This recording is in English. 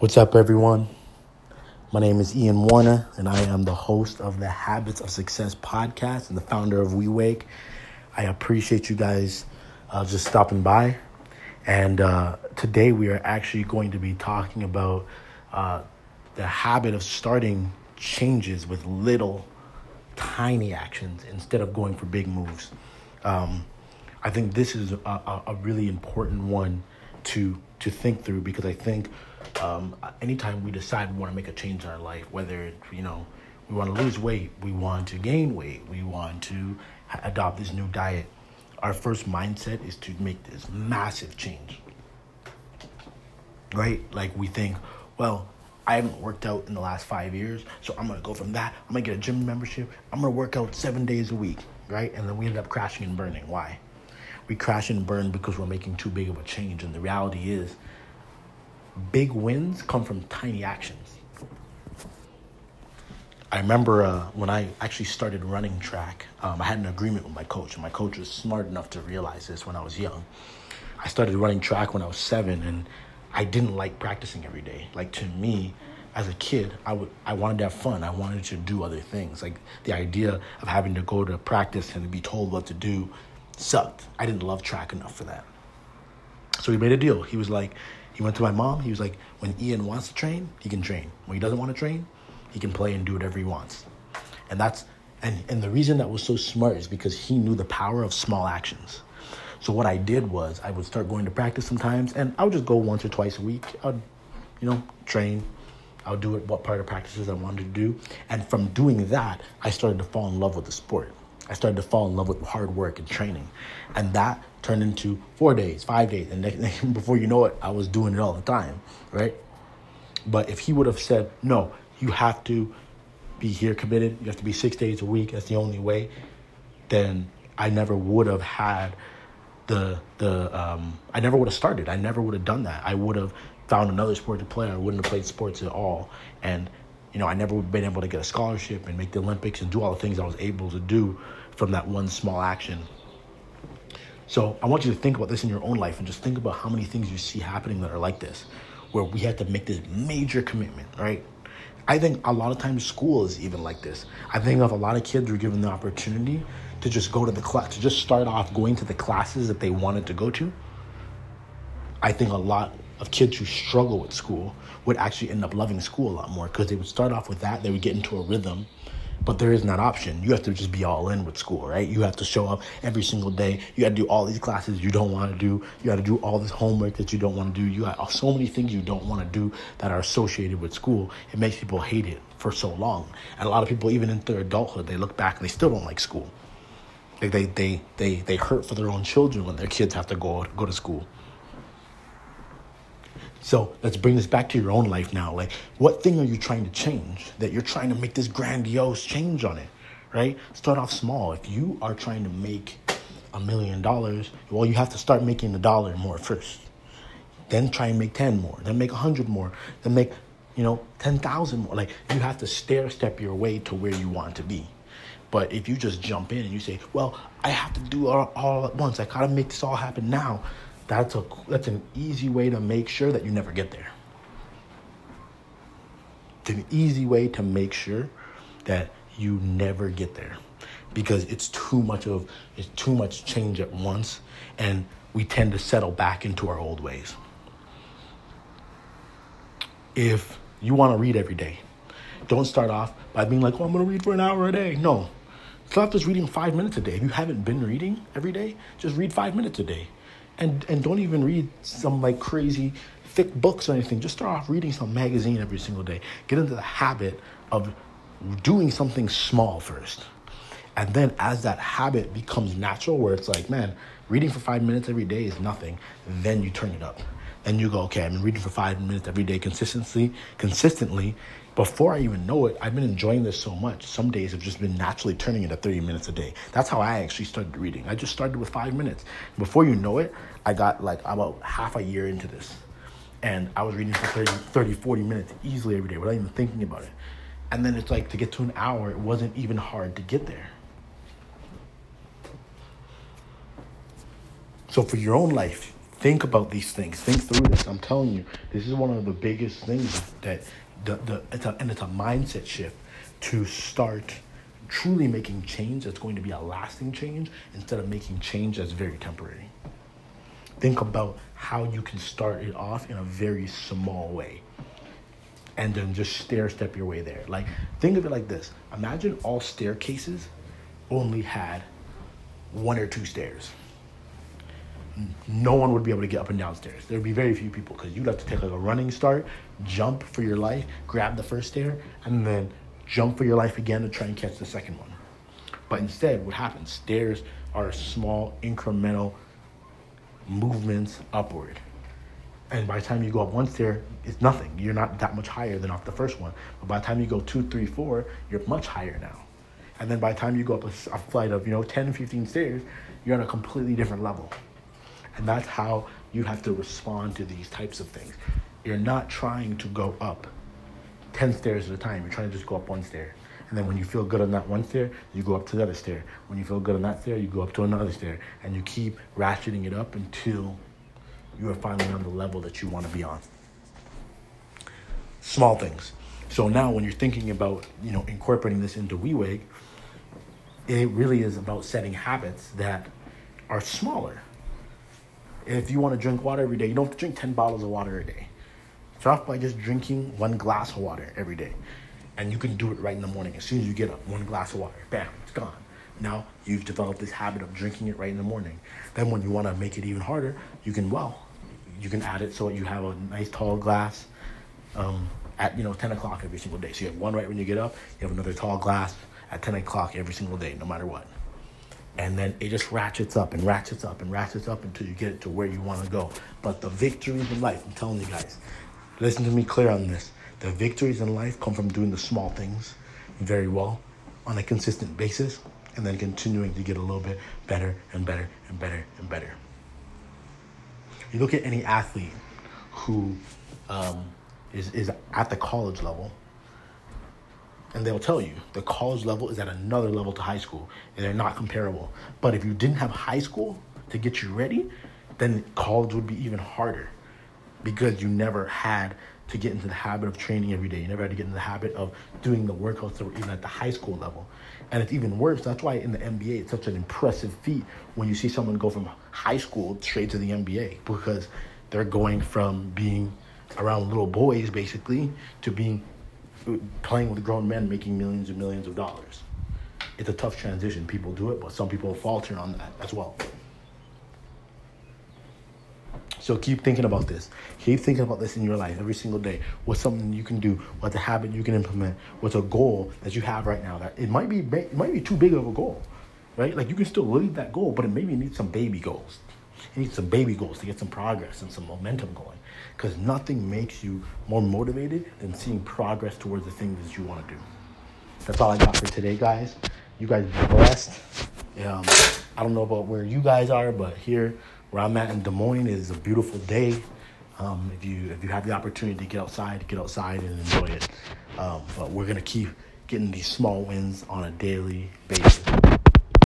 What's up, everyone? My name is Ian Warner, and I am the host of the Habits of Success podcast and the founder of WeWake. I appreciate you guys uh, just stopping by. And uh, today we are actually going to be talking about uh, the habit of starting changes with little, tiny actions instead of going for big moves. Um, I think this is a, a, a really important one to to think through because I think um, anytime we decide we want to make a change in our life, whether you know we want to lose weight, we want to gain weight, we want to adopt this new diet, our first mindset is to make this massive change. Right? Like we think, well, I haven't worked out in the last five years, so I'm gonna go from that. I'm gonna get a gym membership. I'm gonna work out seven days a week, right? And then we end up crashing and burning. Why? We crash and burn because we're making too big of a change. And the reality is, big wins come from tiny actions. I remember uh, when I actually started running track, um, I had an agreement with my coach, and my coach was smart enough to realize this when I was young. I started running track when I was seven, and I didn't like practicing every day. Like to me, as a kid, I would I wanted to have fun. I wanted to do other things. Like the idea of having to go to practice and be told what to do sucked. I didn't love track enough for that. So he made a deal. He was like, he went to my mom. He was like, when Ian wants to train, he can train. When he doesn't want to train, he can play and do whatever he wants. And that's and and the reason that was so smart is because he knew the power of small actions. So what I did was I would start going to practice sometimes, and I would just go once or twice a week. I'd, you know, train. I would do it what part of practices I wanted to do, and from doing that, I started to fall in love with the sport. I started to fall in love with hard work and training, and that turned into four days, five days, and before you know it, I was doing it all the time, right? But if he would have said, "No, you have to be here committed. You have to be six days a week. That's the only way. Then I never would have had the the um, I never would have started. I never would have done that. I would have found another sport to play. I wouldn't have played sports at all. And you know, I never would have been able to get a scholarship and make the Olympics and do all the things I was able to do from that one small action. So I want you to think about this in your own life and just think about how many things you see happening that are like this, where we had to make this major commitment, right? I think a lot of times school is even like this. I think if a lot of kids were given the opportunity to just go to the class, to just start off going to the classes that they wanted to go to, I think a lot of kids who struggle with school would actually end up loving school a lot more because they would start off with that, they would get into a rhythm but there isn't option. You have to just be all in with school, right? You have to show up every single day. You got to do all these classes you don't want to do. You got to do all this homework that you don't want to do. You got so many things you don't want to do that are associated with school. It makes people hate it for so long. And a lot of people, even into their adulthood, they look back and they still don't like school. They, they, they, they, they hurt for their own children when their kids have to go, go to school. So let's bring this back to your own life now. Like, what thing are you trying to change that you're trying to make this grandiose change on it, right? Start off small. If you are trying to make a million dollars, well, you have to start making a dollar more first. Then try and make 10 more, then make a 100 more, then make, you know, 10,000 more. Like, you have to stair step your way to where you want to be. But if you just jump in and you say, well, I have to do all, all at once, I gotta make this all happen now, that's a that's an easy way to make sure that you never get there. It's an easy way to make sure that you never get there because it's too much of it's too much change at once and we tend to settle back into our old ways. If you want to read every day, don't start off by being like, "Oh, I'm going to read for an hour a day." No. Start just reading 5 minutes a day. If you haven't been reading every day, just read 5 minutes a day and and don't even read some like crazy thick books or anything. Just start off reading some magazine every single day. Get into the habit of doing something small first. And then as that habit becomes natural where it's like, man, reading for 5 minutes every day is nothing, then you turn it up. And you go, okay, I've been reading for 5 minutes every day consistently, consistently before I even know it, I've been enjoying this so much. Some days have just been naturally turning into 30 minutes a day. That's how I actually started reading. I just started with five minutes. Before you know it, I got like about half a year into this. And I was reading for 30, 30 40 minutes easily every day without even thinking about it. And then it's like to get to an hour, it wasn't even hard to get there. So for your own life, think about these things. Think through this. I'm telling you, this is one of the biggest things that the, the it's a, and it's a mindset shift to start truly making change that's going to be a lasting change instead of making change that's very temporary. Think about how you can start it off in a very small way and then just stair step your way there. Like, think of it like this imagine all staircases only had one or two stairs. No one would be able to get up and downstairs. There'd be very few people because you'd have to take like a running start, jump for your life, grab the first stair, and then jump for your life again to try and catch the second one. But instead, what happens? Stairs are small, incremental movements upward. And by the time you go up one stair, it's nothing. You're not that much higher than off the first one. But by the time you go two, three, four, you're much higher now. And then by the time you go up a, a flight of, you know, 10, 15 stairs, you're on a completely different level. And that's how you have to respond to these types of things. You're not trying to go up 10 stairs at a time. You're trying to just go up one stair. And then when you feel good on that one stair, you go up to the other stair. When you feel good on that stair, you go up to another stair. And you keep ratcheting it up until you are finally on the level that you want to be on. Small things. So now when you're thinking about, you know, incorporating this into WeWake, it really is about setting habits that are smaller. If you want to drink water every day, you don't have to drink 10 bottles of water a day. Start off by just drinking one glass of water every day. And you can do it right in the morning. As soon as you get up, one glass of water, bam, it's gone. Now you've developed this habit of drinking it right in the morning. Then when you want to make it even harder, you can, well, you can add it so you have a nice tall glass um, at you know 10 o'clock every single day. So you have one right when you get up, you have another tall glass at 10 o'clock every single day, no matter what. And then it just ratchets up and ratchets up and ratchets up until you get it to where you want to go. But the victories in life, I'm telling you guys, listen to me clear on this. The victories in life come from doing the small things very well on a consistent basis and then continuing to get a little bit better and better and better and better. You look at any athlete who um, is is at the college level, and they'll tell you the college level is at another level to high school, and they're not comparable. But if you didn't have high school to get you ready, then college would be even harder because you never had to get into the habit of training every day. You never had to get into the habit of doing the workouts that were even at the high school level. And it's even worse. That's why in the NBA, it's such an impressive feat when you see someone go from high school straight to the NBA because they're going from being around little boys, basically, to being playing with grown men making millions and millions of dollars. It's a tough transition. People do it, but some people falter on that as well. So keep thinking about this. Keep thinking about this in your life every single day. What's something you can do? What's a habit you can implement? What's a goal that you have right now that it might be it might be too big of a goal, right? Like you can still leave that goal, but it maybe needs some baby goals. You need some baby goals to get some progress and some momentum going. Because nothing makes you more motivated than seeing progress towards the things that you want to do. That's all I got for today, guys. You guys be blessed. Um, I don't know about where you guys are, but here where I'm at in Des Moines is a beautiful day. Um, if you if you have the opportunity to get outside, get outside and enjoy it. Um, but we're gonna keep getting these small wins on a daily basis.